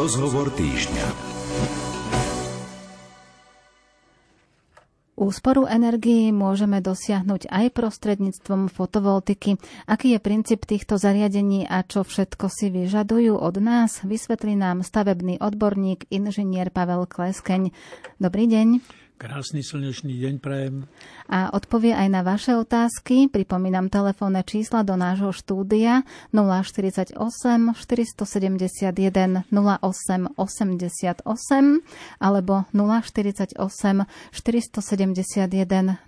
Rozhovor týždňa. Úsporu energii môžeme dosiahnuť aj prostredníctvom fotovoltiky. Aký je princíp týchto zariadení a čo všetko si vyžadujú od nás, vysvetlí nám stavebný odborník inžinier Pavel Kleskeň. Dobrý deň. Krásny slnečný deň prajem. A odpovie aj na vaše otázky. Pripomínam telefónne čísla do nášho štúdia 048 471 08 88 alebo 048 471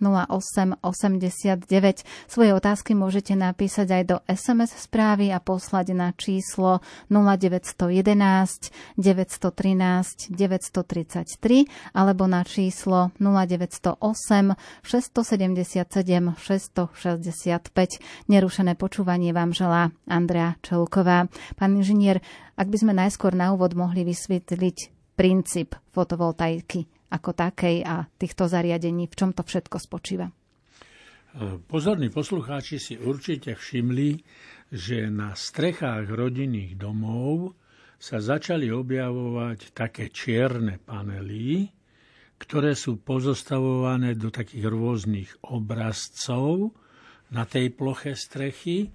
08 89. Svoje otázky môžete napísať aj do SMS správy a poslať na číslo 0911 913 933 alebo na číslo 0908 677 665. Nerušené počúvanie vám želá Andrea Čelková. Pán inžinier, ak by sme najskôr na úvod mohli vysvetliť princíp fotovoltaiky ako takej a týchto zariadení, v čom to všetko spočíva? Pozorní poslucháči si určite všimli, že na strechách rodinných domov sa začali objavovať také čierne panely, ktoré sú pozostavované do takých rôznych obrazcov na tej ploche strechy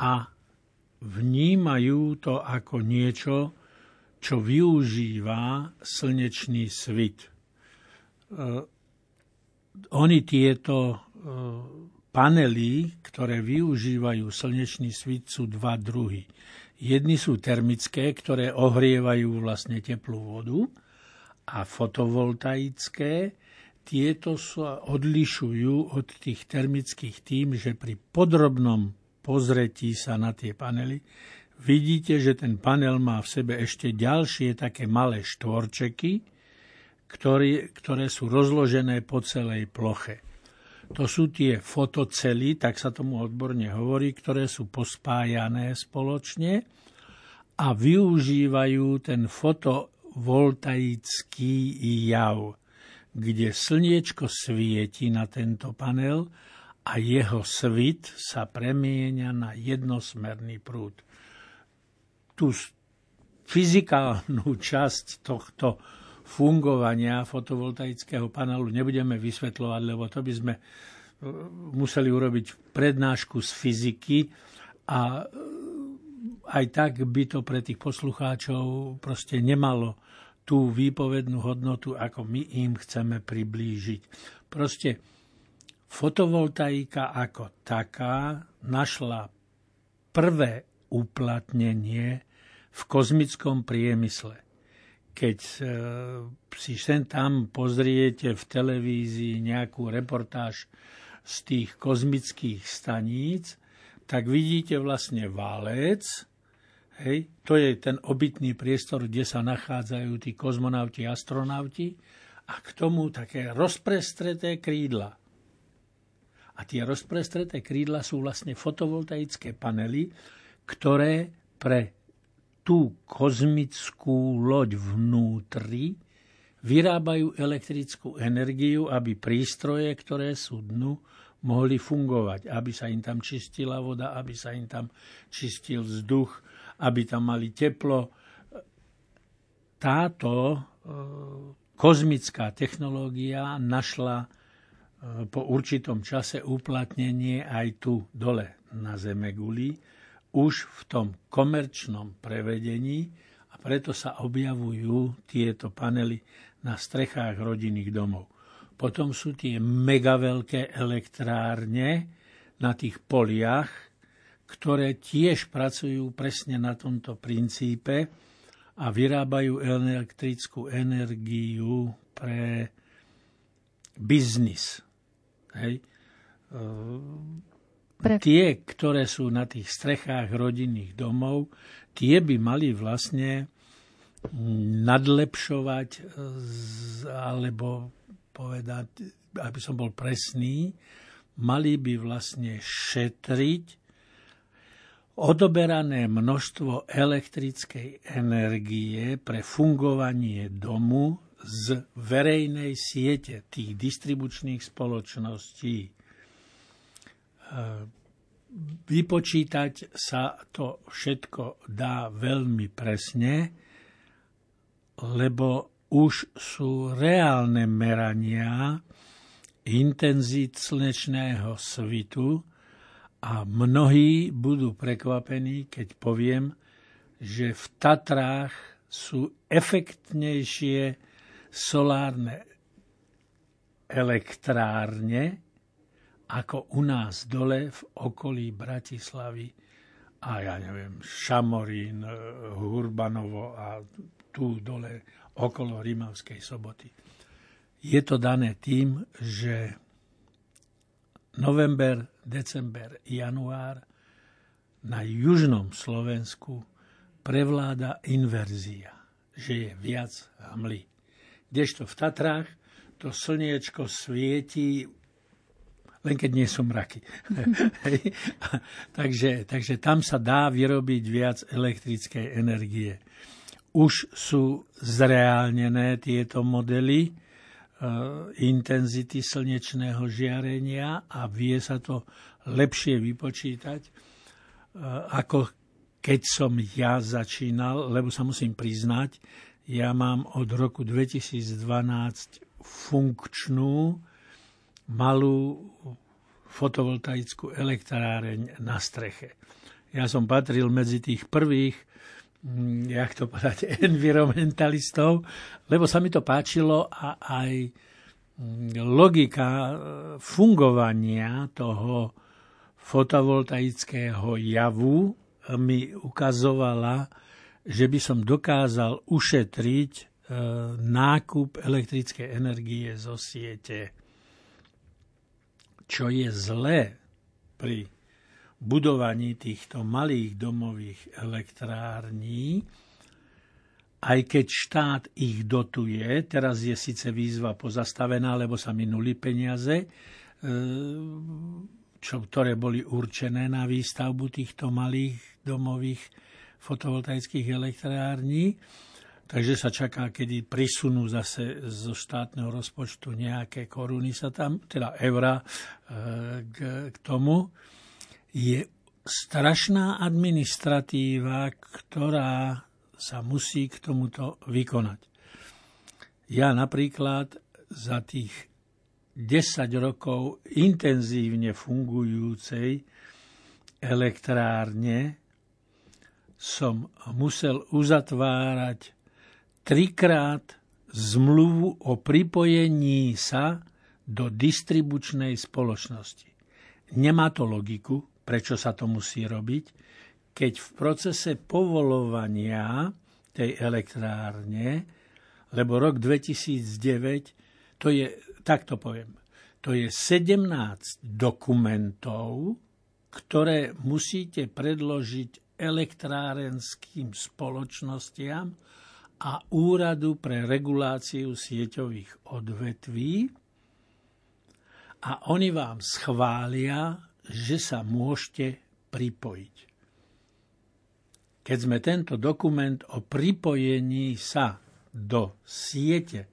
a vnímajú to ako niečo, čo využíva slnečný svit. Uh, oni tieto uh, panely, ktoré využívajú slnečný svit, sú dva druhy. Jedni sú termické, ktoré ohrievajú vlastne teplú vodu a fotovoltaické, tieto sa odlišujú od tých termických tým, že pri podrobnom pozretí sa na tie panely vidíte, že ten panel má v sebe ešte ďalšie také malé štvorčeky, ktoré, ktoré sú rozložené po celej ploche. To sú tie fotocely, tak sa tomu odborne hovorí, ktoré sú pospájané spoločne a využívajú ten foto voltaický jav, kde slniečko svieti na tento panel a jeho svit sa premieňa na jednosmerný prúd. Tú fyzikálnu časť tohto fungovania fotovoltaického panelu nebudeme vysvetľovať, lebo to by sme e, museli urobiť prednášku z fyziky a aj tak by to pre tých poslucháčov proste nemalo tú výpovednú hodnotu, ako my im chceme priblížiť. Proste fotovoltaika ako taká našla prvé uplatnenie v kozmickom priemysle. Keď e, si sem tam pozriete v televízii nejakú reportáž z tých kozmických staníc, tak vidíte vlastne válec, hej, to je ten obytný priestor, kde sa nachádzajú tí kozmonauti, astronauti a k tomu také rozprestreté krídla. A tie rozprestreté krídla sú vlastne fotovoltaické panely, ktoré pre tú kozmickú loď vnútri vyrábajú elektrickú energiu, aby prístroje, ktoré sú dnu, mohli fungovať, aby sa im tam čistila voda, aby sa im tam čistil vzduch, aby tam mali teplo. Táto e, kozmická technológia našla e, po určitom čase uplatnenie aj tu dole na Zeme guli, už v tom komerčnom prevedení a preto sa objavujú tieto panely na strechách rodinných domov. Potom sú tie mega veľké elektrárne na tých poliach, ktoré tiež pracujú presne na tomto princípe a vyrábajú elektrickú energiu pre biznis. Hej. Pre... Tie, ktoré sú na tých strechách rodinných domov, tie by mali vlastne nadlepšovať alebo povedať, aby som bol presný, mali by vlastne šetriť odoberané množstvo elektrickej energie pre fungovanie domu z verejnej siete tých distribučných spoločností. E, vypočítať sa to všetko dá veľmi presne lebo už sú reálne merania intenzít slnečného svitu a mnohí budú prekvapení, keď poviem, že v Tatrách sú efektnejšie solárne elektrárne ako u nás dole v okolí Bratislavy a ja neviem, Šamorín, Hurbanovo a tu dole okolo Rímavskej soboty. Je to dané tým, že november, december, január na južnom Slovensku prevláda inverzia, že je viac hmly. Kdežto v Tatrách to slniečko svieti len keď nie sú mraky. takže, takže tam sa dá vyrobiť viac elektrickej energie. Už sú zreálnené tieto modely intenzity slnečného žiarenia a vie sa to lepšie vypočítať, e, ako keď som ja začínal, lebo sa musím priznať, ja mám od roku 2012 funkčnú malú fotovoltaickú elektráreň na streche. Ja som patril medzi tých prvých, jak to povedať, environmentalistov, lebo sa mi to páčilo a aj mm, logika e, fungovania toho fotovoltaického javu mi ukazovala, že by som dokázal ušetriť e, nákup elektrickej energie zo siete. Čo je zlé pri budovaní týchto malých domových elektrární, aj keď štát ich dotuje, teraz je síce výzva pozastavená, lebo sa minuli peniaze, e, čo, ktoré boli určené na výstavbu týchto malých domových fotovoltaických elektrární, Takže sa čaká, kedy prisunú zase zo štátneho rozpočtu nejaké koruny sa tam, teda eura e, k, k tomu. Je strašná administratíva, ktorá sa musí k tomuto vykonať. Ja napríklad za tých 10 rokov intenzívne fungujúcej elektrárne som musel uzatvárať trikrát zmluvu o pripojení sa do distribučnej spoločnosti. Nemá to logiku, prečo sa to musí robiť, keď v procese povolovania tej elektrárne, lebo rok 2009, to je, tak to poviem, to je 17 dokumentov, ktoré musíte predložiť elektrárenským spoločnostiam, a Úradu pre reguláciu sieťových odvetví a oni vám schvália, že sa môžete pripojiť. Keď sme tento dokument o pripojení sa do siete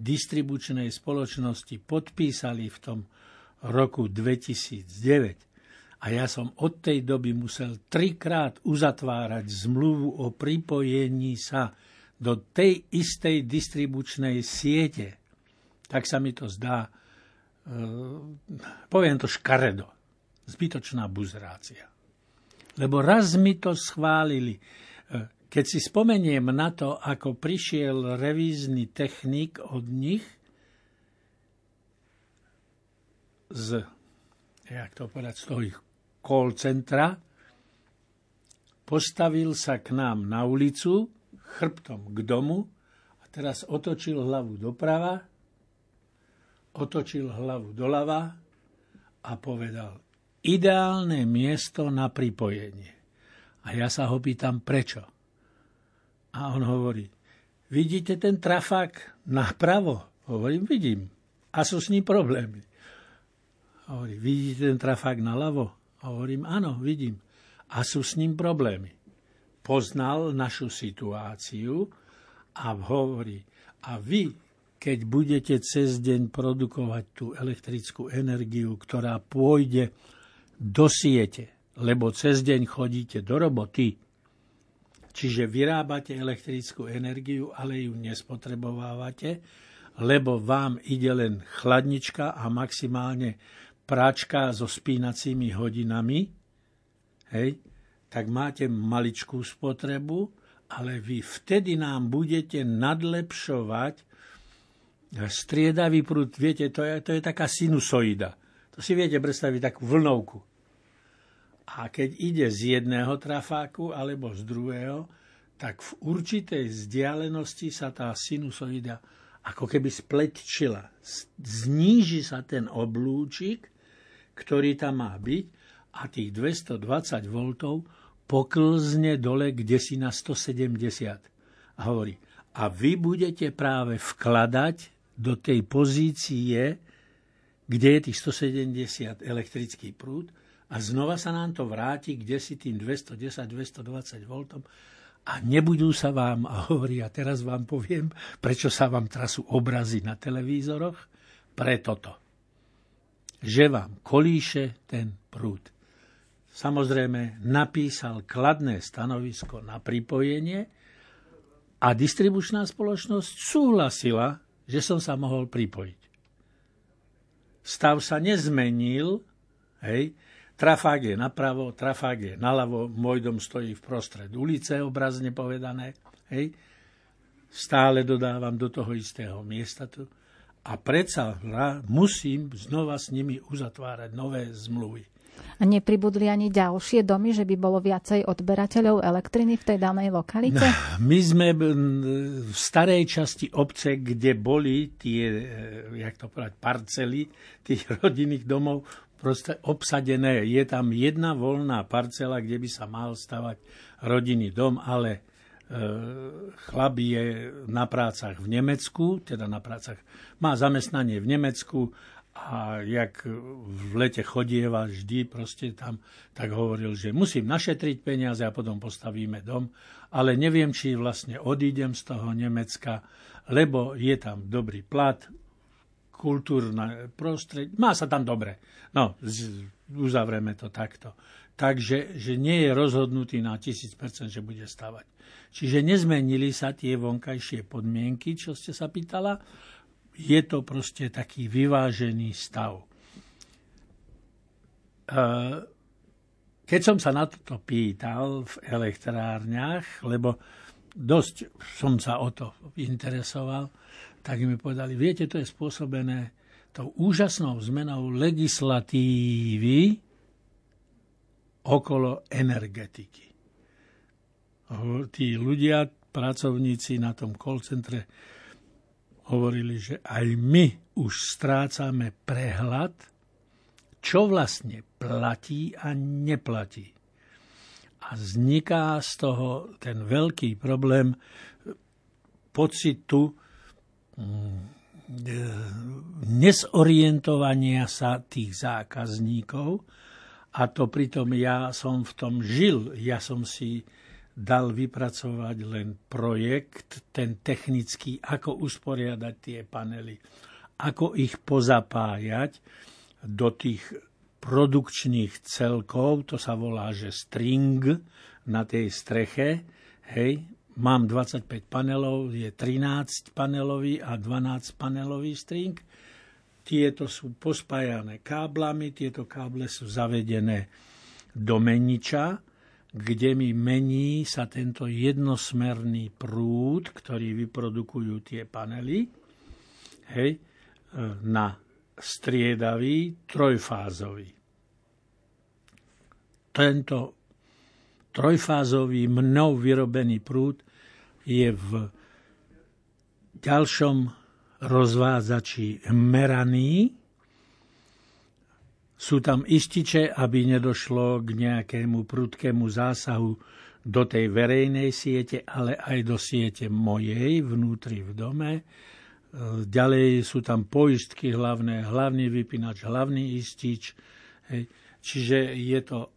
distribučnej spoločnosti podpísali v tom roku 2009 a ja som od tej doby musel trikrát uzatvárať zmluvu o pripojení sa do tej istej distribučnej siete, tak sa mi to zdá, e, poviem to škaredo, zbytočná buzrácia. Lebo raz mi to schválili. E, keď si spomeniem na to, ako prišiel revízny technik od nich z, jak to povedať, z toho ich call centra, postavil sa k nám na ulicu, chrbtom k domu a teraz otočil hlavu doprava, otočil hlavu doľava a povedal ideálne miesto na pripojenie. A ja sa ho pýtam, prečo? A on hovorí, vidíte ten trafák napravo? Hovorím, vidím. A sú s ním problémy. Hovorí, vidíte ten trafák naľavo? Hovorím, áno, vidím. A sú s ním problémy poznal našu situáciu a hovorí, a vy, keď budete cez deň produkovať tú elektrickú energiu, ktorá pôjde do siete, lebo cez deň chodíte do roboty Čiže vyrábate elektrickú energiu, ale ju nespotrebovávate, lebo vám ide len chladnička a maximálne práčka so spínacími hodinami, hej, tak máte maličkú spotrebu, ale vy vtedy nám budete nadlepšovať striedavý prúd. Viete, to je, to je taká sinusoida. To si viete predstaviť takú vlnovku. A keď ide z jedného trafáku alebo z druhého, tak v určitej vzdialenosti sa tá sinusoida ako keby spletčila. Zníži sa ten oblúčik ktorý tam má byť a tých 220 V poklzne dole kde si na 170. A hovorí, a vy budete práve vkladať do tej pozície, kde je tých 170 elektrický prúd a znova sa nám to vráti, kde si tým 210-220 V a nebudú sa vám, a hovorí, a teraz vám poviem, prečo sa vám trasú obrazy na televízoroch, pre toto že vám kolíše ten prúd. Samozrejme, napísal kladné stanovisko na pripojenie a distribučná spoločnosť súhlasila, že som sa mohol pripojiť. Stav sa nezmenil, hej, trafák je napravo, trafák je naľavo, môj dom stojí v prostred ulice, obrazne povedané, hej, stále dodávam do toho istého miesta tu a predsa musím znova s nimi uzatvárať nové zmluvy. A nepribudli ani ďalšie domy, že by bolo viacej odberateľov elektriny v tej danej lokalite? My sme v starej časti obce, kde boli tie, e, jak to povedať, parcely tých rodinných domov, proste obsadené. Je tam jedna voľná parcela, kde by sa mal stavať rodinný dom, ale E, chlap je na prácach v Nemecku, teda na prácach, má zamestnanie v Nemecku a jak v lete chodieva vždy proste tam, tak hovoril, že musím našetriť peniaze a potom postavíme dom, ale neviem, či vlastne odídem z toho Nemecka, lebo je tam dobrý plat, kultúrne prostredie, má sa tam dobre. No, uzavrieme to takto. Takže že nie je rozhodnutý na 1000%, že bude stavať. Čiže nezmenili sa tie vonkajšie podmienky, čo ste sa pýtala. Je to proste taký vyvážený stav. E, keď som sa na toto pýtal v elektrárniach, lebo dosť som sa o to interesoval, tak mi povedali, viete, to je spôsobené tou úžasnou zmenou legislatívy okolo energetiky tí ľudia, pracovníci na tom call centre hovorili, že aj my už strácame prehľad, čo vlastne platí a neplatí. A vzniká z toho ten veľký problém pocitu nesorientovania sa tých zákazníkov a to pritom ja som v tom žil. Ja som si dal vypracovať len projekt, ten technický, ako usporiadať tie panely, ako ich pozapájať do tých produkčných celkov, to sa volá, že string na tej streche, hej, mám 25 panelov, je 13 panelový a 12 panelový string. Tieto sú pospájané káblami, tieto káble sú zavedené do meniča kde mi mení sa tento jednosmerný prúd, ktorý vyprodukujú tie panely, hej, na striedavý trojfázový. Tento trojfázový mnou vyrobený prúd je v ďalšom rozvádzači meraný, sú tam ističe, aby nedošlo k nejakému prudkému zásahu do tej verejnej siete, ale aj do siete mojej vnútri v dome. E, ďalej sú tam poistky hlavné, hlavný vypínač, hlavný istič. Čiže je to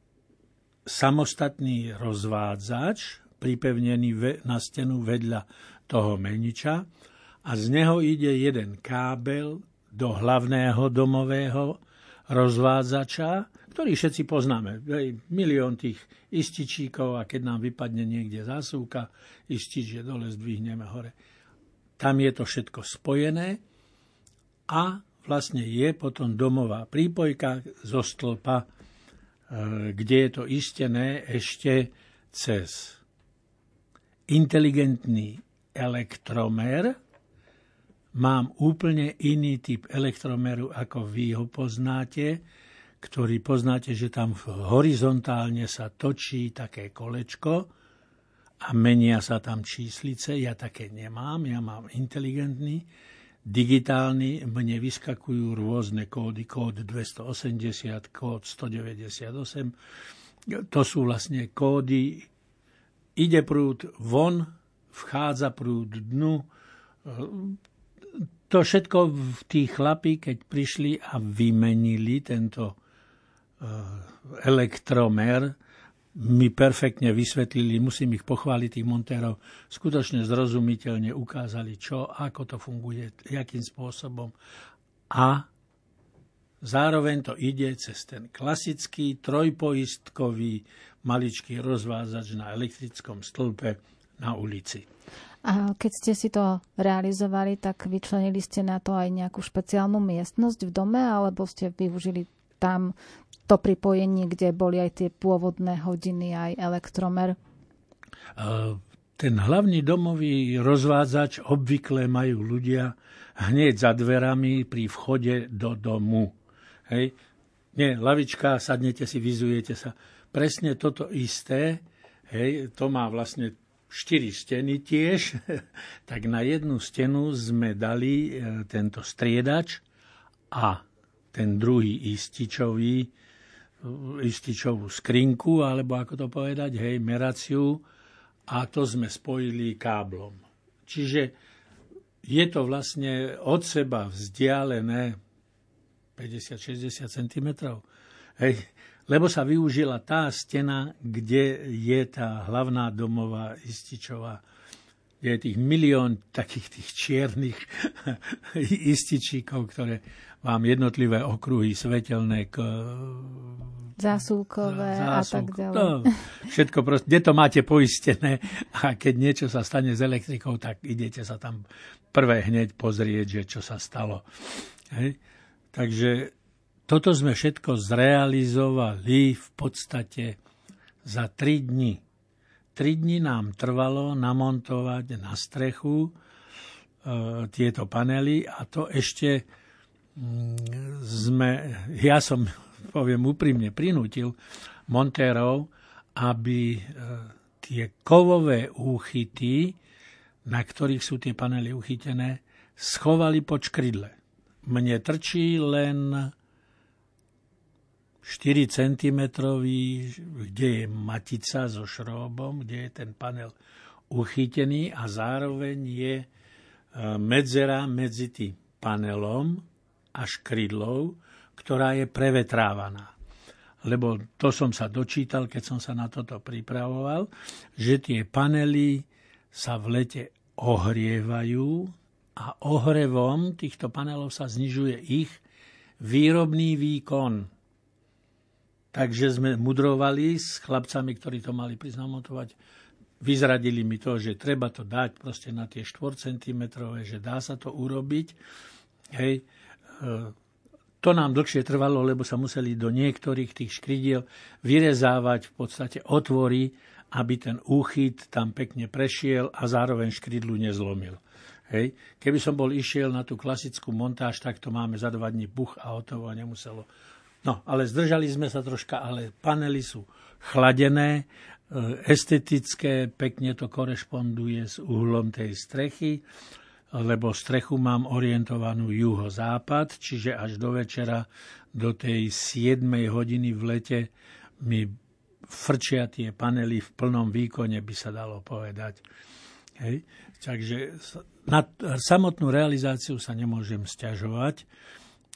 samostatný rozvádzač, pripevnený na stenu vedľa toho meniča a z neho ide jeden kábel do hlavného domového rozvádzača, ktorý všetci poznáme. Milión tých ističíkov a keď nám vypadne niekde zásuvka, istič je dole, zdvihneme hore. Tam je to všetko spojené a vlastne je potom domová prípojka zo stĺpa, e, kde je to istené ešte cez inteligentný elektromer. Mám úplne iný typ elektromeru, ako vy ho poznáte ktorý poznáte, že tam horizontálne sa točí také kolečko a menia sa tam číslice. Ja také nemám, ja mám inteligentný. Digitálny, mne vyskakujú rôzne kódy, kód 280, kód 198. To sú vlastne kódy, ide prúd von, vchádza prúd dnu. To všetko v tých chlapí, keď prišli a vymenili tento Eh, elektromer mi perfektne vysvetlili, musím ich pochváliť, tých montérov, skutočne zrozumiteľne ukázali, čo, ako to funguje, akým spôsobom. A zároveň to ide cez ten klasický trojpoistkový maličký rozvázač na elektrickom stĺpe na ulici. A keď ste si to realizovali, tak vyčlenili ste na to aj nejakú špeciálnu miestnosť v dome, alebo ste využili tam to pripojenie, kde boli aj tie pôvodné hodiny, aj elektromer? Ten hlavný domový rozvádzač obvykle majú ľudia hneď za dverami pri vchode do domu. Hej. Nie, lavička, sadnete si, vyzujete sa. Presne toto isté, hej, to má vlastne štyri steny tiež, tak na jednu stenu sme dali e, tento striedač a ten druhý ističový ističovú skrinku, alebo ako to povedať, hej, meraciu a to sme spojili káblom. Čiže je to vlastne od seba vzdialené 50-60 cm. Hej, lebo sa využila tá stena, kde je tá hlavná domová ističová je tých milión takých tých čiernych ističíkov, ktoré vám jednotlivé okruhy svetelné k zásuvkové a tak ďalej. No, všetko proste, kde to máte poistené a keď niečo sa stane s elektrikou, tak idete sa tam prvé hneď pozrieť, že čo sa stalo. Hej. Takže toto sme všetko zrealizovali v podstate za 3 dní. 3 dní nám trvalo namontovať na strechu e, tieto panely a to ešte mm, sme, ja som, poviem úprimne, prinútil montérov, aby e, tie kovové úchyty, na ktorých sú tie panely uchytené, schovali pod škrydle. Mne trčí len 4 cm, kde je matica so šróbom, kde je ten panel uchytený a zároveň je e, medzera medzi tým panelom a škrydlou, ktorá je prevetrávaná. Lebo to som sa dočítal, keď som sa na toto pripravoval, že tie panely sa v lete ohrievajú a ohrevom týchto panelov sa znižuje ich výrobný výkon. Takže sme mudrovali s chlapcami, ktorí to mali priznamotovať. Vyzradili mi to, že treba to dať proste na tie 4 cm, že dá sa to urobiť. Hej. E, to nám dlhšie trvalo, lebo sa museli do niektorých tých škridiel vyrezávať v podstate otvory, aby ten úchyt tam pekne prešiel a zároveň škridlu nezlomil. Hej. Keby som bol išiel na tú klasickú montáž, tak to máme za dva dní buch a hotovo a nemuselo No, ale zdržali sme sa troška, ale panely sú chladené, e, estetické, pekne to korešponduje s uhlom tej strechy, lebo strechu mám orientovanú juho-západ, čiže až do večera, do tej 7 hodiny v lete mi frčia tie panely v plnom výkone, by sa dalo povedať. Hej. Takže na samotnú realizáciu sa nemôžem stiažovať.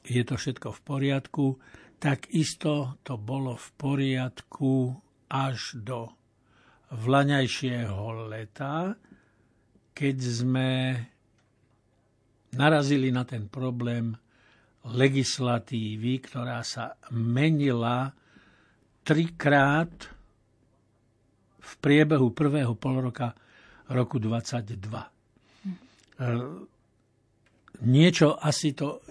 Je to všetko v poriadku tak isto to bolo v poriadku až do vlaňajšieho leta, keď sme narazili na ten problém legislatívy, ktorá sa menila trikrát v priebehu prvého polroka roku 22. Niečo asi to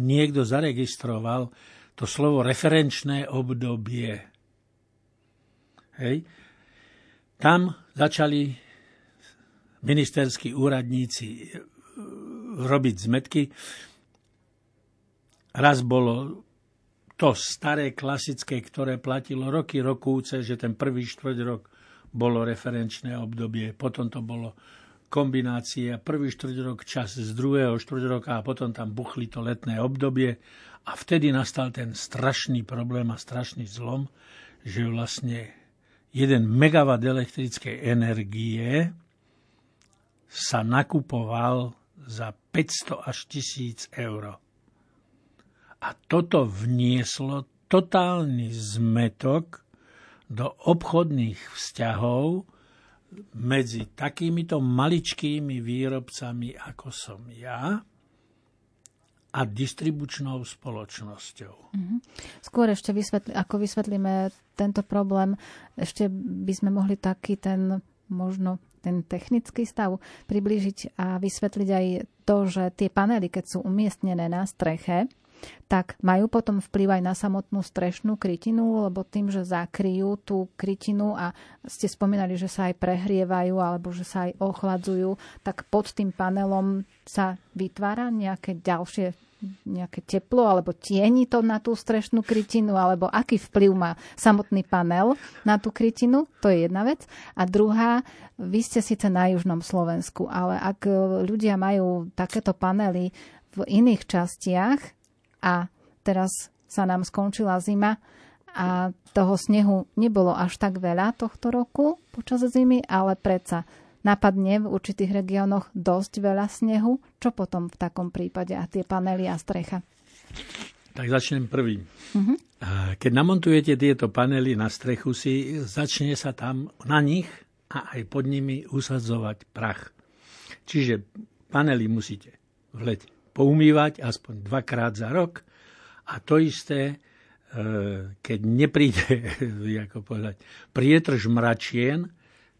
niekto zaregistroval, to slovo referenčné obdobie. Hej. Tam začali ministerskí úradníci robiť zmetky. Raz bolo to staré klasické, ktoré platilo roky rokúce, že ten prvý štvrť rok bolo referenčné obdobie, potom to bolo kombinácia, prvý štvrť rok čas z druhého štvrť roka a potom tam buchli to letné obdobie a vtedy nastal ten strašný problém a strašný zlom, že vlastne jeden megawatt elektrickej energie sa nakupoval za 500 až 1000 eur. A toto vnieslo totálny zmetok do obchodných vzťahov medzi takýmito maličkými výrobcami, ako som ja, a distribučnou spoločnosťou. Mm-hmm. Skôr ešte, vysvetli, ako vysvetlíme tento problém, ešte by sme mohli taký ten možno ten technický stav priblížiť a vysvetliť aj to, že tie panely, keď sú umiestnené na streche, tak majú potom vplyv aj na samotnú strešnú krytinu, lebo tým, že zakryjú tú krytinu a ste spomínali, že sa aj prehrievajú alebo že sa aj ochladzujú, tak pod tým panelom sa vytvára nejaké ďalšie nejaké teplo alebo tieni to na tú strešnú krytinu alebo aký vplyv má samotný panel na tú krytinu, to je jedna vec. A druhá, vy ste síce na južnom Slovensku, ale ak ľudia majú takéto panely v iných častiach, a teraz sa nám skončila zima a toho snehu nebolo až tak veľa tohto roku počas zimy, ale predsa napadne v určitých regiónoch dosť veľa snehu. Čo potom v takom prípade a tie panely a strecha? Tak začnem prvým. Uh-huh. Keď namontujete tieto panely na strechu si, začne sa tam na nich a aj pod nimi usadzovať prach. Čiže panely musíte v lete poumývať aspoň dvakrát za rok. A to isté, e, keď nepríde, ako povedať, prietrž mračien,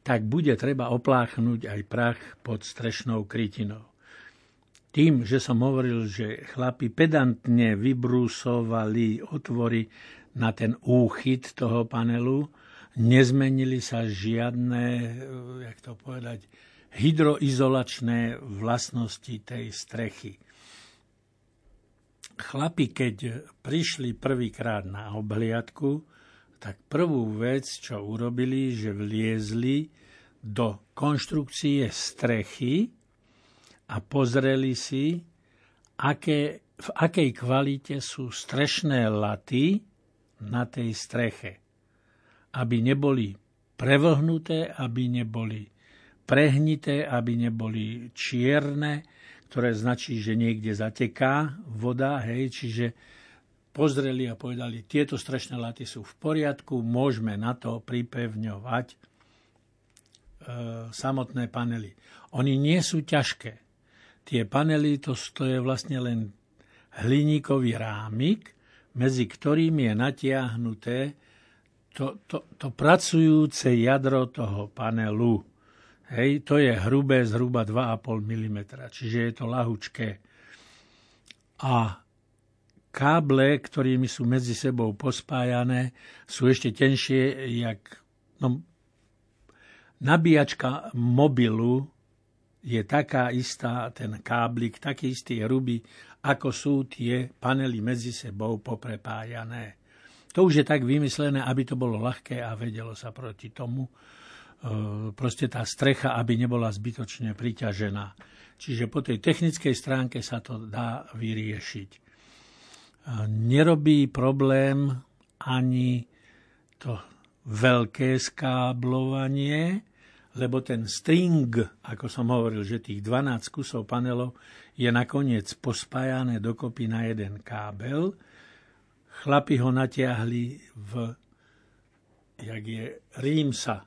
tak bude treba opláchnuť aj prach pod strešnou krytinou. Tým, že som hovoril, že chlapi pedantne vybrúsovali otvory na ten úchyt toho panelu, nezmenili sa žiadne, e, jak to povedať, hydroizolačné vlastnosti tej strechy chlapi, keď prišli prvýkrát na obhliadku, tak prvú vec, čo urobili, že vliezli do konštrukcie strechy a pozreli si, aké, v akej kvalite sú strešné laty na tej streche. Aby neboli prevlhnuté, aby neboli prehnité, aby neboli čierne, ktoré značí, že niekde zateká voda, hej, čiže pozreli a povedali, tieto strešné laty sú v poriadku, môžeme na to pripevňovať e, samotné panely. Oni nie sú ťažké. Tie panely to, to je vlastne len hliníkový rámik, medzi ktorým je natiahnuté to, to, to pracujúce jadro toho panelu. Hej, to je hrubé, zhruba 2,5 mm, čiže je to lahučké. A káble, ktorými sú medzi sebou pospájané, sú ešte tenšie, jak no, nabíjačka mobilu je taká istá, ten káblik, taký istý hrubý, ako sú tie panely medzi sebou poprepájané. To už je tak vymyslené, aby to bolo ľahké a vedelo sa proti tomu proste tá strecha, aby nebola zbytočne priťažená. Čiže po tej technickej stránke sa to dá vyriešiť. E, nerobí problém ani to veľké skáblovanie, lebo ten string, ako som hovoril, že tých 12 kusov panelov je nakoniec pospájané dokopy na jeden kábel. Chlapi ho natiahli v, jak je, rímsa,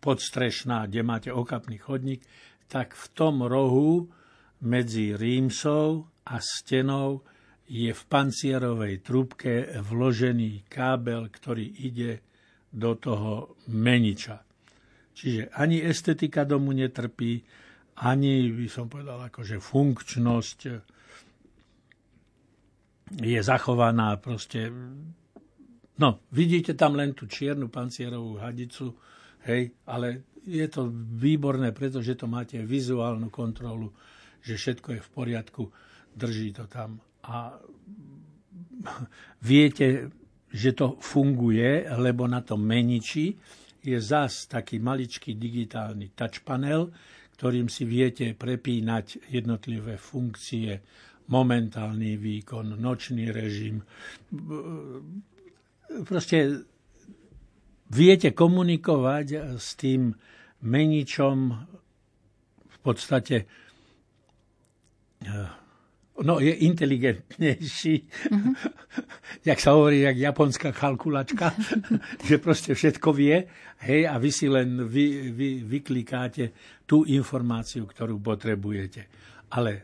podstrešná, kde máte okapný chodník, tak v tom rohu medzi rímsou a stenou je v pancierovej trúbke vložený kábel, ktorý ide do toho meniča. Čiže ani estetika domu netrpí, ani by som povedal akože funkčnosť je zachovaná proste. No, vidíte tam len tú čiernu pancierovú hadicu, hej, ale je to výborné, pretože to máte vizuálnu kontrolu, že všetko je v poriadku, drží to tam a viete, že to funguje, lebo na tom meniči je zas taký maličký digitálny touch panel, ktorým si viete prepínať jednotlivé funkcie, momentálny výkon, nočný režim. Proste viete komunikovať s tým meničom v podstate no, je inteligentnejší, uh-huh. jak sa hovorí, jak japonská kalkulačka, že proste všetko vie, hej, a vy si len vy, vy, vyklikáte tú informáciu, ktorú potrebujete. Ale e,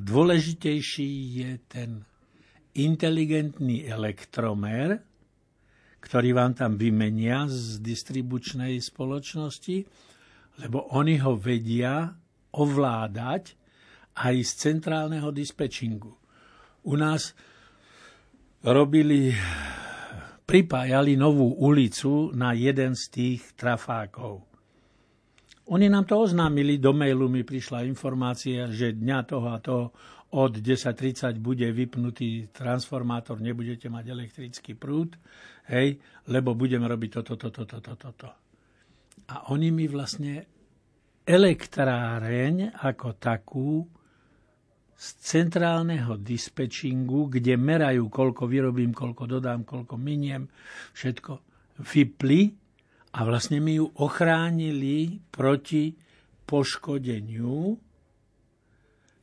dôležitejší je ten inteligentný elektromer, ktorý vám tam vymenia z distribučnej spoločnosti, lebo oni ho vedia ovládať aj z centrálneho dispečingu. U nás robili, pripájali novú ulicu na jeden z tých trafákov. Oni nám to oznámili, do mailu mi prišla informácia, že dňa toho a toho od 10.30 bude vypnutý transformátor, nebudete mať elektrický prúd, hej, lebo budeme robiť toto, toto, toto, toto. A oni mi vlastne elektráreň ako takú z centrálneho dispečingu, kde merajú, koľko vyrobím, koľko dodám, koľko miniem, všetko vypli a vlastne mi ju ochránili proti poškodeniu,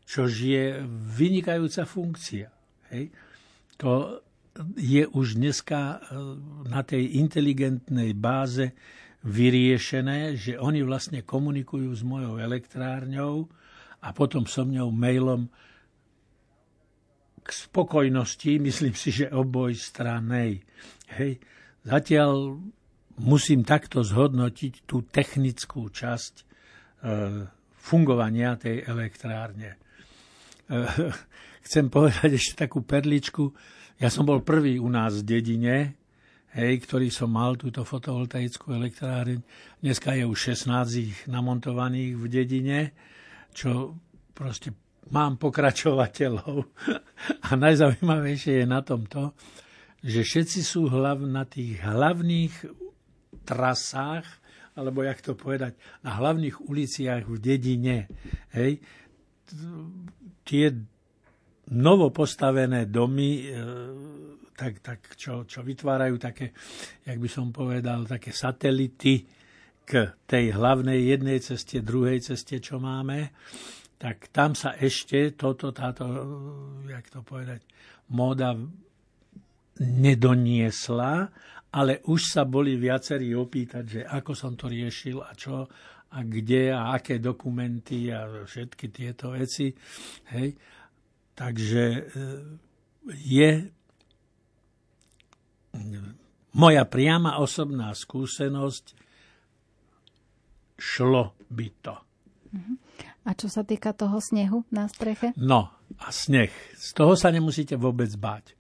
čož je vynikajúca funkcia. Hej. To je už dneska e, na tej inteligentnej báze vyriešené, že oni vlastne komunikujú s mojou elektrárňou a potom so mňou mailom k spokojnosti, myslím si, že oboj stranej. Hej. Zatiaľ musím takto zhodnotiť tú technickú časť e, fungovania tej elektrárne. E, chcem povedať ešte takú perličku. Ja som bol prvý u nás v dedine, hej, ktorý som mal túto fotovoltaickú elektráreň. Dneska je už 16 ich namontovaných v dedine, čo proste mám pokračovateľov. A najzaujímavejšie je na tom to, že všetci sú hlav, na tých hlavných trasách, alebo jak to povedať, na hlavných uliciach v dedine. Hej, tie novo postavené domy, e, tak, tak čo, čo vytvárajú také, jak by som povedal, také satelity k tej hlavnej jednej ceste, druhej ceste, čo máme, tak tam sa ešte toto, táto, jak to povedať, móda nedoniesla, ale už sa boli viacerí opýtať, že ako som to riešil a čo a kde a aké dokumenty a všetky tieto veci. Hej. Takže e, je moja priama osobná skúsenosť, šlo by to. Mm-hmm. A čo sa týka toho snehu na streche? No, a sneh. Z toho sa nemusíte vôbec báť.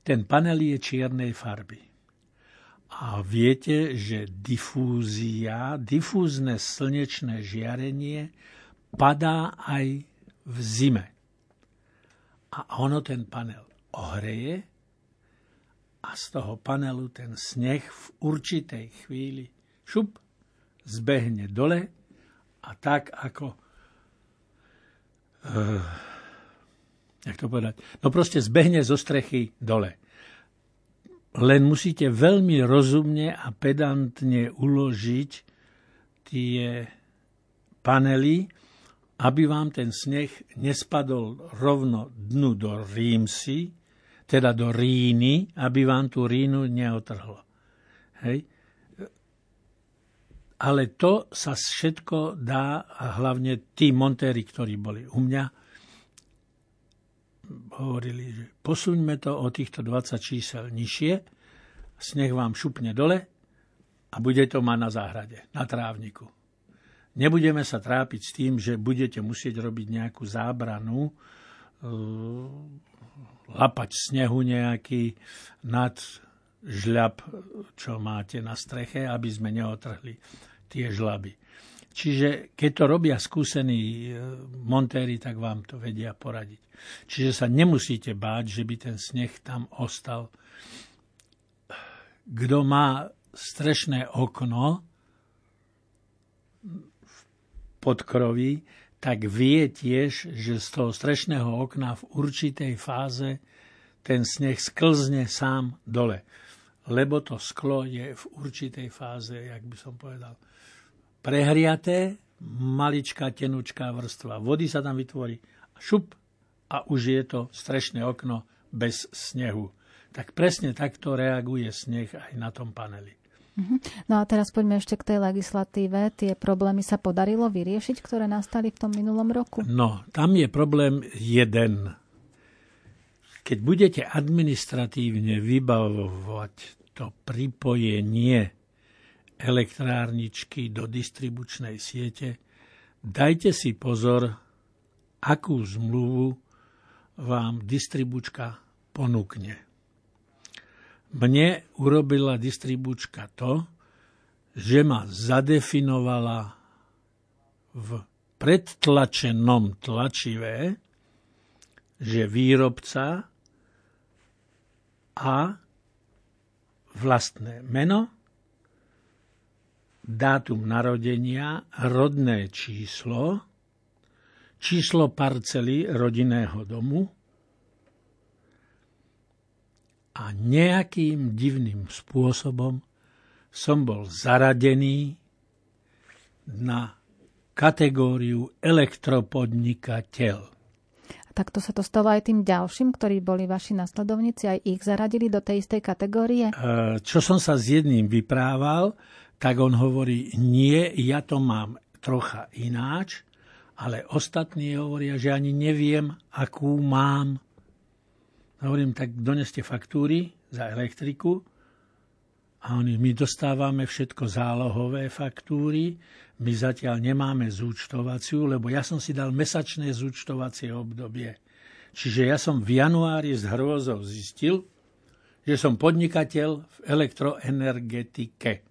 Ten panel je čiernej farby. A viete, že difúzia, difúzne slnečné žiarenie padá aj v zime. A ono ten panel ohreje a z toho panelu ten sneh v určitej chvíli šup zbehne dole a tak ako uh, jak to povedať, no proste zbehne zo strechy dole. Len musíte veľmi rozumne a pedantne uložiť tie panely, aby vám ten sneh nespadol rovno dnu do rímsy, teda do ríny, aby vám tú rínu neotrhlo. Hej? Ale to sa všetko dá, a hlavne tí montéri, ktorí boli u mňa, hovorili, že posuňme to o týchto 20 čísel nižšie, sneh vám šupne dole a bude to mať na záhrade, na trávniku. Nebudeme sa trápiť s tým, že budete musieť robiť nejakú zábranu, lapať snehu nejaký nad žľab, čo máte na streche, aby sme neotrhli tie žlaby. Čiže keď to robia skúsení e, montéri, tak vám to vedia poradiť. Čiže sa nemusíte báť, že by ten sneh tam ostal. Kto má strešné okno v podkroví, tak vie tiež, že z toho strešného okna v určitej fáze ten sneh sklzne sám dole. Lebo to sklo je v určitej fáze, jak by som povedal, prehriaté, maličká tenučká vrstva vody sa tam vytvorí a šup a už je to strešné okno bez snehu. Tak presne takto reaguje sneh aj na tom paneli. Mhm. No a teraz poďme ešte k tej legislatíve. Tie problémy sa podarilo vyriešiť, ktoré nastali v tom minulom roku? No, tam je problém jeden. Keď budete administratívne vybavovať to pripojenie elektrárničky do distribučnej siete, dajte si pozor, akú zmluvu vám distribučka ponúkne. Mne urobila distribučka to, že ma zadefinovala v predtlačenom tlačivé, že výrobca a vlastné meno, dátum narodenia, rodné číslo, číslo parcely rodinného domu, a nejakým divným spôsobom som bol zaradený na kategóriu elektropodnikateľ. Takto sa to stalo aj tým ďalším, ktorí boli vaši nasledovníci, aj ich zaradili do tej istej kategórie? E, čo som sa s jedným vyprával, tak on hovorí, nie, ja to mám trocha ináč, ale ostatní hovoria, že ani neviem, akú mám. Hovorím, tak doneste faktúry za elektriku a oni, my dostávame všetko zálohové faktúry, my zatiaľ nemáme zúčtovaciu, lebo ja som si dal mesačné zúčtovacie obdobie. Čiže ja som v januári s hrôzou zistil, že som podnikateľ v elektroenergetike.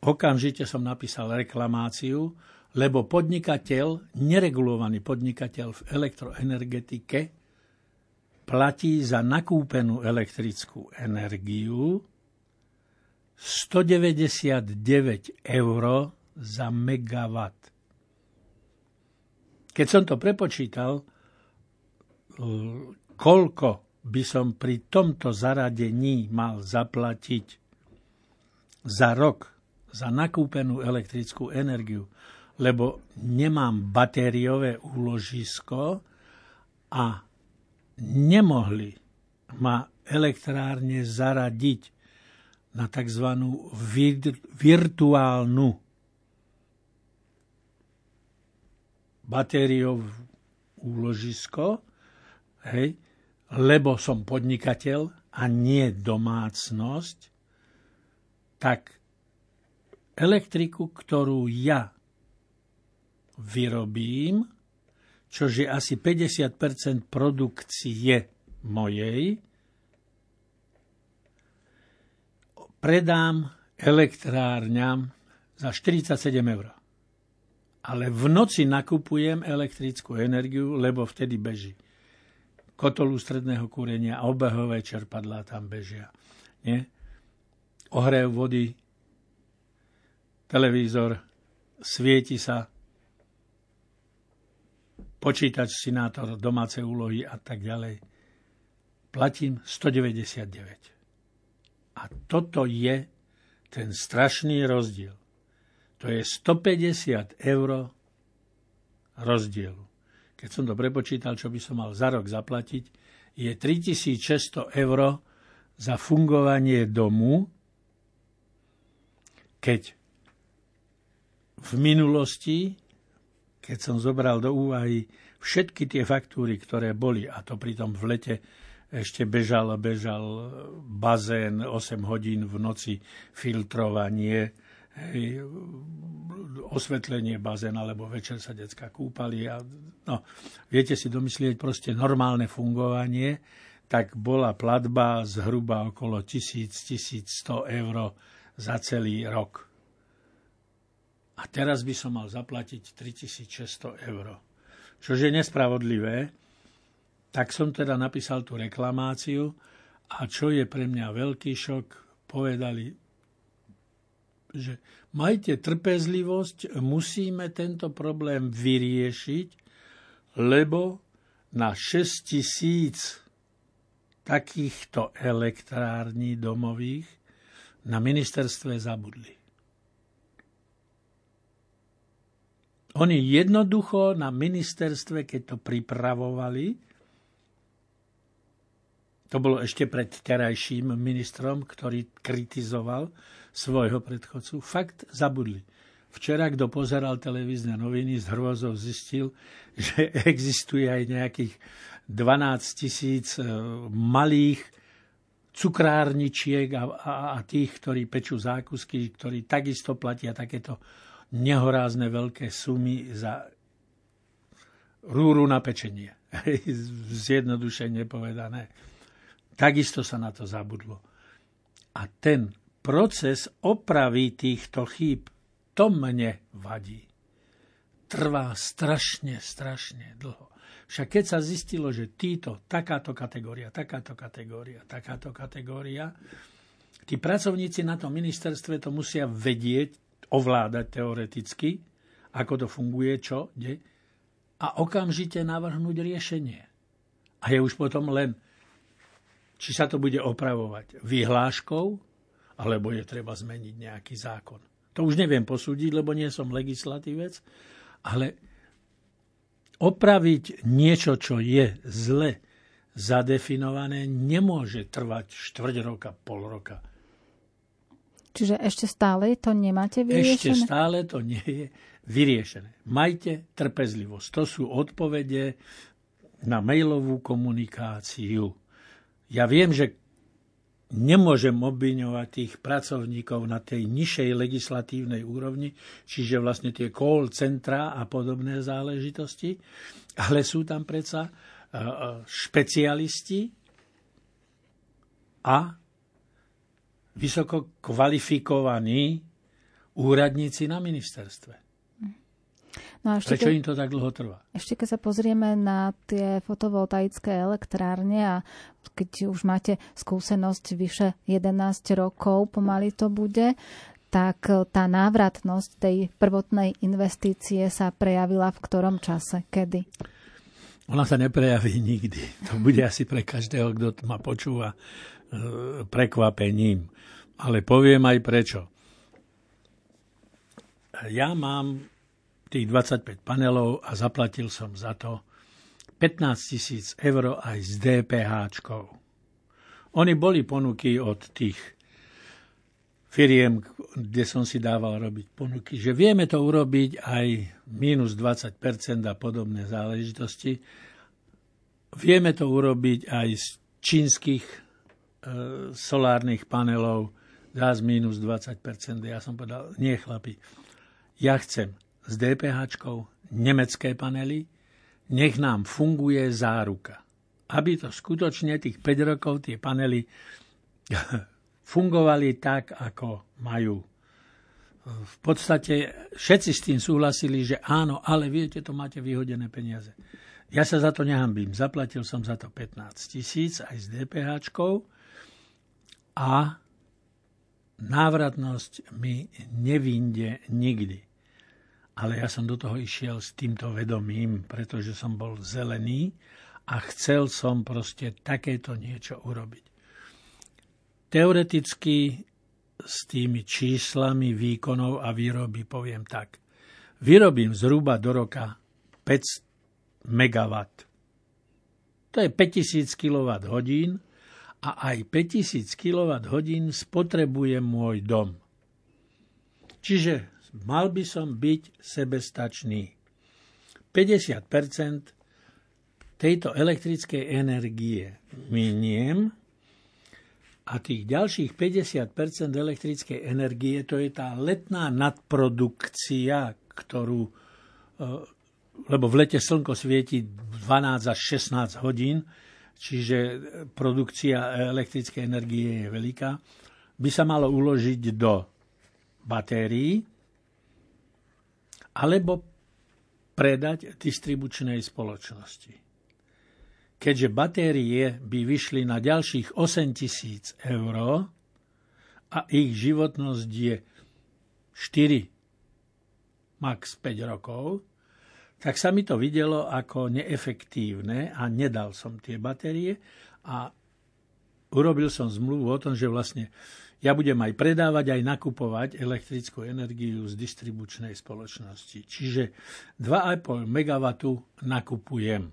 Okamžite som napísal reklamáciu, lebo podnikateľ, neregulovaný podnikateľ v elektroenergetike platí za nakúpenú elektrickú energiu 199 eur za megawatt. Keď som to prepočítal, koľko by som pri tomto zaradení mal zaplatiť za rok za nakúpenú elektrickú energiu, lebo nemám batériové úložisko a nemohli ma elektrárne zaradiť na tzv. Vir- virtuálnu batériovú úložisko, hej, lebo som podnikateľ a nie domácnosť, tak elektriku, ktorú ja vyrobím, čož je asi 50% produkcie mojej, predám elektrárňam za 47 eur. Ale v noci nakupujem elektrickú energiu, lebo vtedy beží. Kotol stredného kúrenia obehové čerpadlá tam bežia. Nie? Ohrev vody, televízor, svieti sa, počítač, sinátor, domáce úlohy a tak ďalej. Platím 199. A toto je ten strašný rozdiel. To je 150 eur rozdielu. Keď som to prepočítal, čo by som mal za rok zaplatiť, je 3600 eur za fungovanie domu, keď v minulosti keď som zobral do úvahy všetky tie faktúry, ktoré boli, a to pritom v lete ešte bežal, bežal bazén 8 hodín v noci, filtrovanie, hej, osvetlenie bazéna, lebo večer sa decka kúpali a no, viete si domyslieť proste normálne fungovanie, tak bola platba zhruba okolo 1000-1100 eur za celý rok. A teraz by som mal zaplatiť 3600 eur. Čože je nespravodlivé, tak som teda napísal tú reklamáciu a čo je pre mňa veľký šok, povedali, že majte trpezlivosť, musíme tento problém vyriešiť, lebo na 6 tisíc takýchto elektrární domových na ministerstve zabudli. Oni jednoducho na ministerstve, keď to pripravovali, to bolo ešte pred terajším ministrom, ktorý kritizoval svojho predchodcu. Fakt zabudli. Včera, kto pozeral televízne noviny, z hrôzov zistil, že existuje aj nejakých 12 tisíc e, malých cukrárničiek a, a, a tých, ktorí pečú zákusky, ktorí takisto platia takéto nehorázne veľké sumy za rúru na pečenie. Zjednodušene povedané. Takisto sa na to zabudlo. A ten proces opravy týchto chýb, to mne vadí. Trvá strašne, strašne dlho. Však keď sa zistilo, že títo, takáto kategória, takáto kategória, takáto kategória, tí pracovníci na tom ministerstve to musia vedieť, ovládať teoreticky, ako to funguje, čo, kde, a okamžite navrhnúť riešenie. A je už potom len či sa to bude opravovať vyhláškou, alebo je treba zmeniť nejaký zákon. To už neviem posúdiť, lebo nie som legislatívec, ale opraviť niečo, čo je zle zadefinované, nemôže trvať štvrť roka, pol roka. Čiže ešte stále to nemáte vyriešené? Ešte stále to nie je vyriešené. Majte trpezlivosť. To sú odpovede na mailovú komunikáciu. Ja viem, že nemôžem obviňovať tých pracovníkov na tej nižšej legislatívnej úrovni, čiže vlastne tie call centra a podobné záležitosti, ale sú tam predsa e, e, špecialisti a vysoko kvalifikovaní úradníci na ministerstve. No a ešte Prečo keď, im to tak dlho trvá? Ešte keď sa pozrieme na tie fotovoltaické elektrárne a keď už máte skúsenosť vyše 11 rokov, pomaly to bude, tak tá návratnosť tej prvotnej investície sa prejavila v ktorom čase? Kedy? Ona sa neprejaví nikdy. To bude asi pre každého, kto ma počúva, e, prekvapením. Ale poviem aj prečo. Ja mám tých 25 panelov a zaplatil som za to 15 tisíc eur aj s DPH. Oni boli ponuky od tých firiem, kde som si dával robiť ponuky, že vieme to urobiť aj minus 20% a podobné záležitosti. Vieme to urobiť aj z čínskych e, solárnych panelov za minus 20%. Ja som povedal, nie chlapi, ja chcem s DPH, nemecké panely, nech nám funguje záruka. Aby to skutočne tých 5 rokov tie panely fungovali tak, ako majú. V podstate všetci s tým súhlasili, že áno, ale viete, to máte vyhodené peniaze. Ja sa za to nehambím. Zaplatil som za to 15 tisíc aj s DPH a návratnosť mi nevinde nikdy ale ja som do toho išiel s týmto vedomím, pretože som bol zelený a chcel som proste takéto niečo urobiť. Teoreticky s tými číslami výkonov a výroby poviem tak. Vyrobím zhruba do roka 5 MW. To je 5000 kWh a aj 5000 kWh spotrebuje môj dom. Čiže mal by som byť sebestačný. 50% tejto elektrickej energie miniem a tých ďalších 50% elektrickej energie to je tá letná nadprodukcia, ktorú, e, lebo v lete slnko svieti 12 až 16 hodín, čiže produkcia elektrickej energie je veľká, by sa malo uložiť do batérií alebo predať distribučnej spoločnosti. Keďže batérie by vyšli na ďalších 8 tisíc eur a ich životnosť je 4, max 5 rokov, tak sa mi to videlo ako neefektívne a nedal som tie batérie a urobil som zmluvu o tom, že vlastne ja budem aj predávať, aj nakupovať elektrickú energiu z distribučnej spoločnosti. Čiže 2,5 MW nakupujem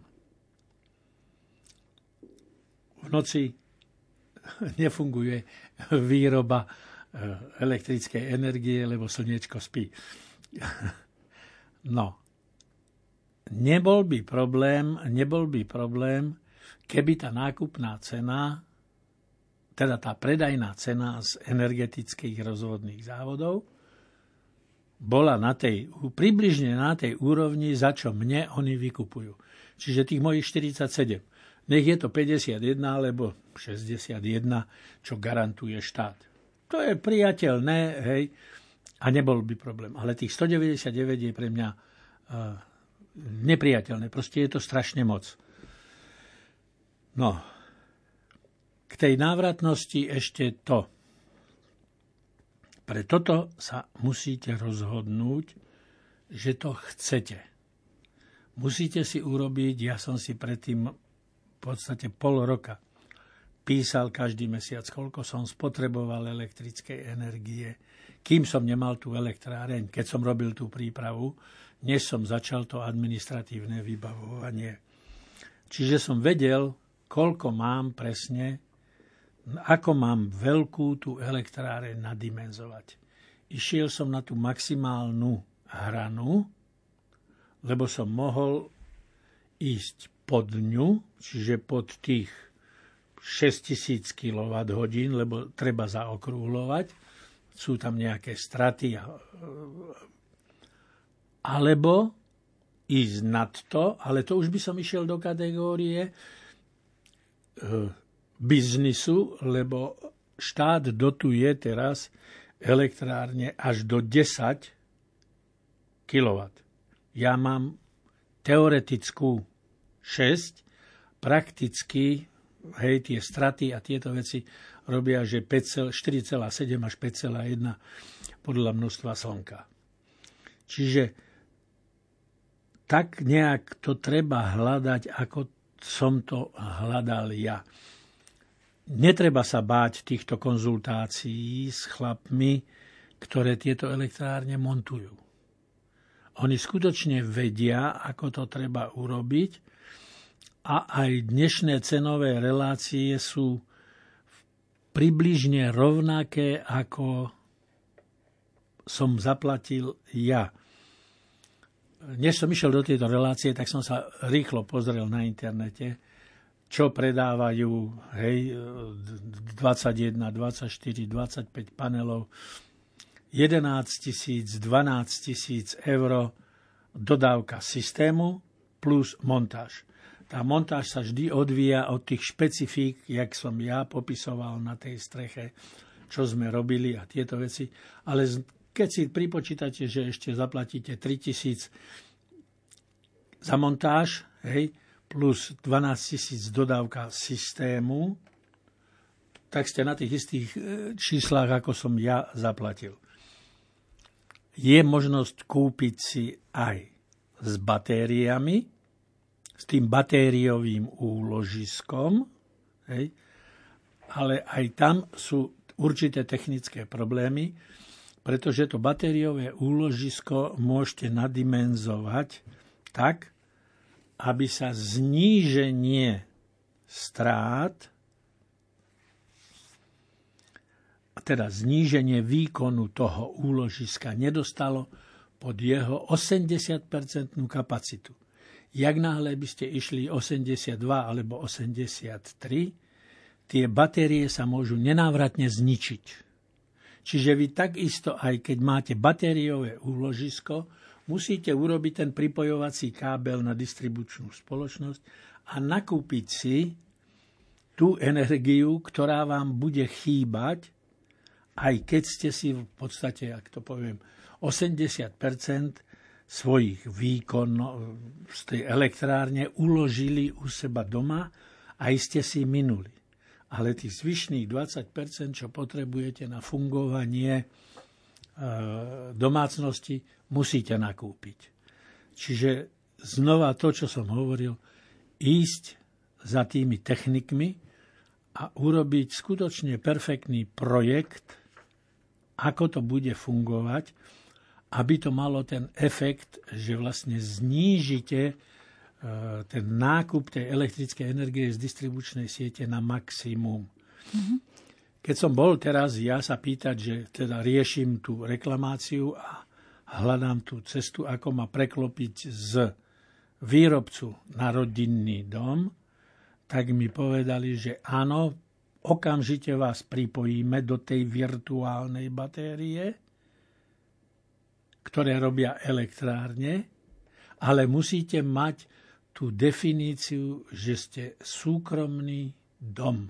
v noci nefunguje výroba eh, elektrickej energie, lebo slniečko spí. No, nebol by problém, nebol by problém, keby tá nákupná cena, teda tá predajná cena z energetických rozvodných závodov, bola na tej, približne na tej úrovni, za čo mne oni vykupujú. Čiže tých mojich 47 nech je to 51 alebo 61, čo garantuje štát. To je priateľné, hej, a nebol by problém. Ale tých 199 je pre mňa uh, nepriateľné. Proste je to strašne moc. No, k tej návratnosti ešte to. Pre toto sa musíte rozhodnúť, že to chcete. Musíte si urobiť, ja som si predtým v podstate pol roka písal každý mesiac, koľko som spotreboval elektrickej energie, kým som nemal tú elektráreň, keď som robil tú prípravu, než som začal to administratívne vybavovanie. Čiže som vedel, koľko mám presne, ako mám veľkú tú elektráreň nadimenzovať. Išiel som na tú maximálnu hranu, lebo som mohol ísť pod ňu, čiže pod tých 6000 kWh, lebo treba zaokrúhľovať, sú tam nejaké straty, alebo ísť nad to, ale to už by som išiel do kategórie e, biznisu, lebo štát dotuje teraz elektrárne až do 10 kW. Ja mám teoretickú 6, prakticky hej, tie straty a tieto veci robia, že 4,7 až 5,1 podľa množstva slnka. Čiže tak nejak to treba hľadať, ako som to hľadal ja. Netreba sa báť týchto konzultácií s chlapmi, ktoré tieto elektrárne montujú. Oni skutočne vedia, ako to treba urobiť a aj dnešné cenové relácie sú približne rovnaké, ako som zaplatil ja. Než som išiel do tejto relácie, tak som sa rýchlo pozrel na internete, čo predávajú hej, 21, 24, 25 panelov, 11 tisíc, 12 tisíc eur dodávka systému plus montáž. Tá montáž sa vždy odvíja od tých špecifík, jak som ja popisoval na tej streche, čo sme robili a tieto veci. Ale keď si pripočítate, že ešte zaplatíte 3000 za montáž, hej, plus 12 tisíc dodávka systému, tak ste na tých istých e, číslach, ako som ja zaplatil. Je možnosť kúpiť si aj s batériami, s tým batériovým úložiskom, hej, ale aj tam sú určité technické problémy, pretože to batériové úložisko môžete nadimenzovať tak, aby sa zníženie strát, teda zníženie výkonu toho úložiska nedostalo pod jeho 80% kapacitu. Jak náhle by ste išli 82 alebo 83, tie batérie sa môžu nenávratne zničiť. Čiže vy takisto, aj keď máte batériové úložisko, musíte urobiť ten pripojovací kábel na distribučnú spoločnosť a nakúpiť si tú energiu, ktorá vám bude chýbať, aj keď ste si v podstate, ak to poviem, 80% svojich výkon z tej elektrárne uložili u seba doma a ste si minuli. Ale tých zvyšných 20% čo potrebujete na fungovanie e, domácnosti, musíte nakúpiť. Čiže znova to, čo som hovoril, ísť za tými technikmi a urobiť skutočne perfektný projekt, ako to bude fungovať, aby to malo ten efekt, že vlastne znížite ten nákup tej elektrickej energie z distribučnej siete na maximum. Mm-hmm. Keď som bol teraz ja sa pýtať, že teda riešim tú reklamáciu a hľadám tú cestu, ako ma preklopiť z výrobcu na rodinný dom, tak mi povedali, že áno, okamžite vás pripojíme do tej virtuálnej batérie, ktoré robia elektrárne, ale musíte mať tú definíciu, že ste súkromný dom.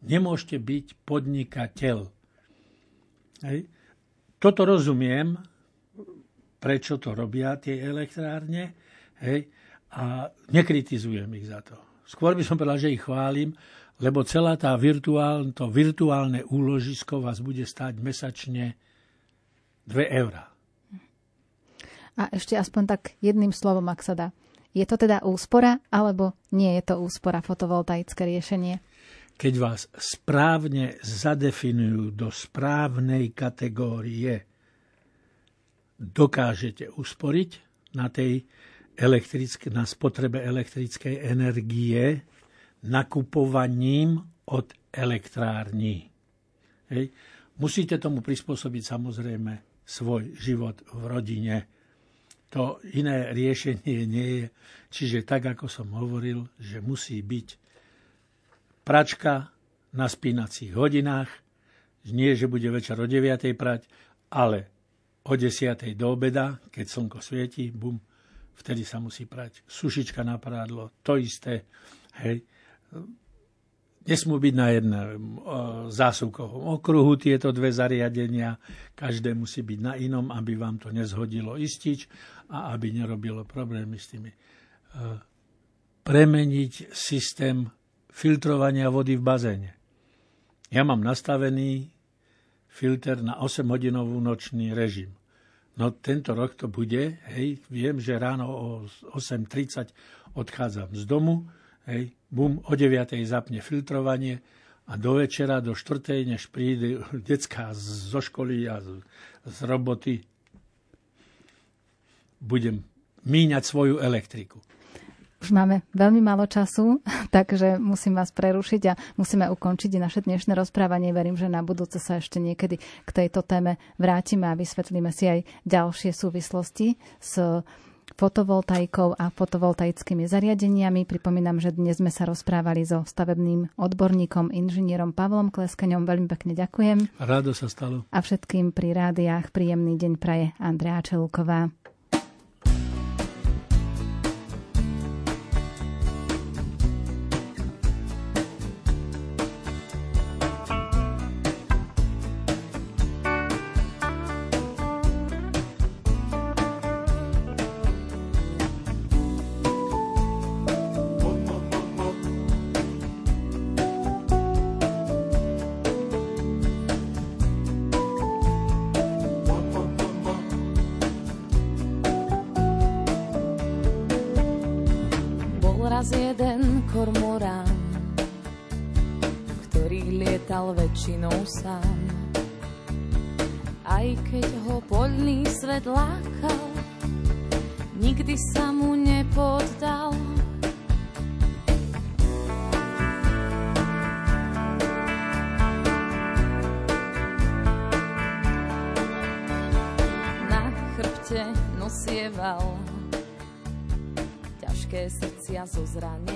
Nemôžete byť podnikateľ. Hej. Toto rozumiem, prečo to robia tie elektrárne, hej, a nekritizujem ich za to. Skôr by som povedal, že ich chválim, lebo celá tá virtuálne, to virtuálne úložisko vás bude stáť mesačne 2 eurá. A ešte aspoň tak jedným slovom, ak sa dá. Je to teda úspora, alebo nie je to úspora fotovoltaické riešenie? Keď vás správne zadefinujú do správnej kategórie, dokážete usporiť na tej na spotrebe elektrickej energie nakupovaním od elektrární. Hej. Musíte tomu prispôsobiť samozrejme svoj život v rodine. To iné riešenie nie je. Čiže tak, ako som hovoril, že musí byť pračka na spínacích hodinách, nie, že bude večer o 9. prať, ale o 10. do obeda, keď slnko svieti, bum, vtedy sa musí prať. Sušička na prádlo, to isté. Hej nesmú byť na jednom zásuvkovom okruhu tieto dve zariadenia. Každé musí byť na inom, aby vám to nezhodilo istič a aby nerobilo problémy s tými. E, premeniť systém filtrovania vody v bazéne. Ja mám nastavený filter na 8-hodinovú nočný režim. No tento rok to bude, hej, viem, že ráno o 8.30 odchádzam z domu, hej, bum, o 9. zapne filtrovanie a do večera, do 4. než príde decka zo školy a z, z roboty, budem míňať svoju elektriku. Už máme veľmi málo času, takže musím vás prerušiť a musíme ukončiť naše dnešné rozprávanie. Verím, že na budúce sa ešte niekedy k tejto téme vrátime a vysvetlíme si aj ďalšie súvislosti s fotovoltaikou a fotovoltaickými zariadeniami. Pripomínam, že dnes sme sa rozprávali so stavebným odborníkom, inžinierom Pavlom Kleskeňom. Veľmi pekne ďakujem. Rádo sa stalo. A všetkým pri rádiách príjemný deň praje Andrea Čeluková. Väčšinou sám. Aj keď ho poľný svet lákal, nikdy sa mu nepoddal. Na chrbte nosieval ťažké srdcia zo zranení.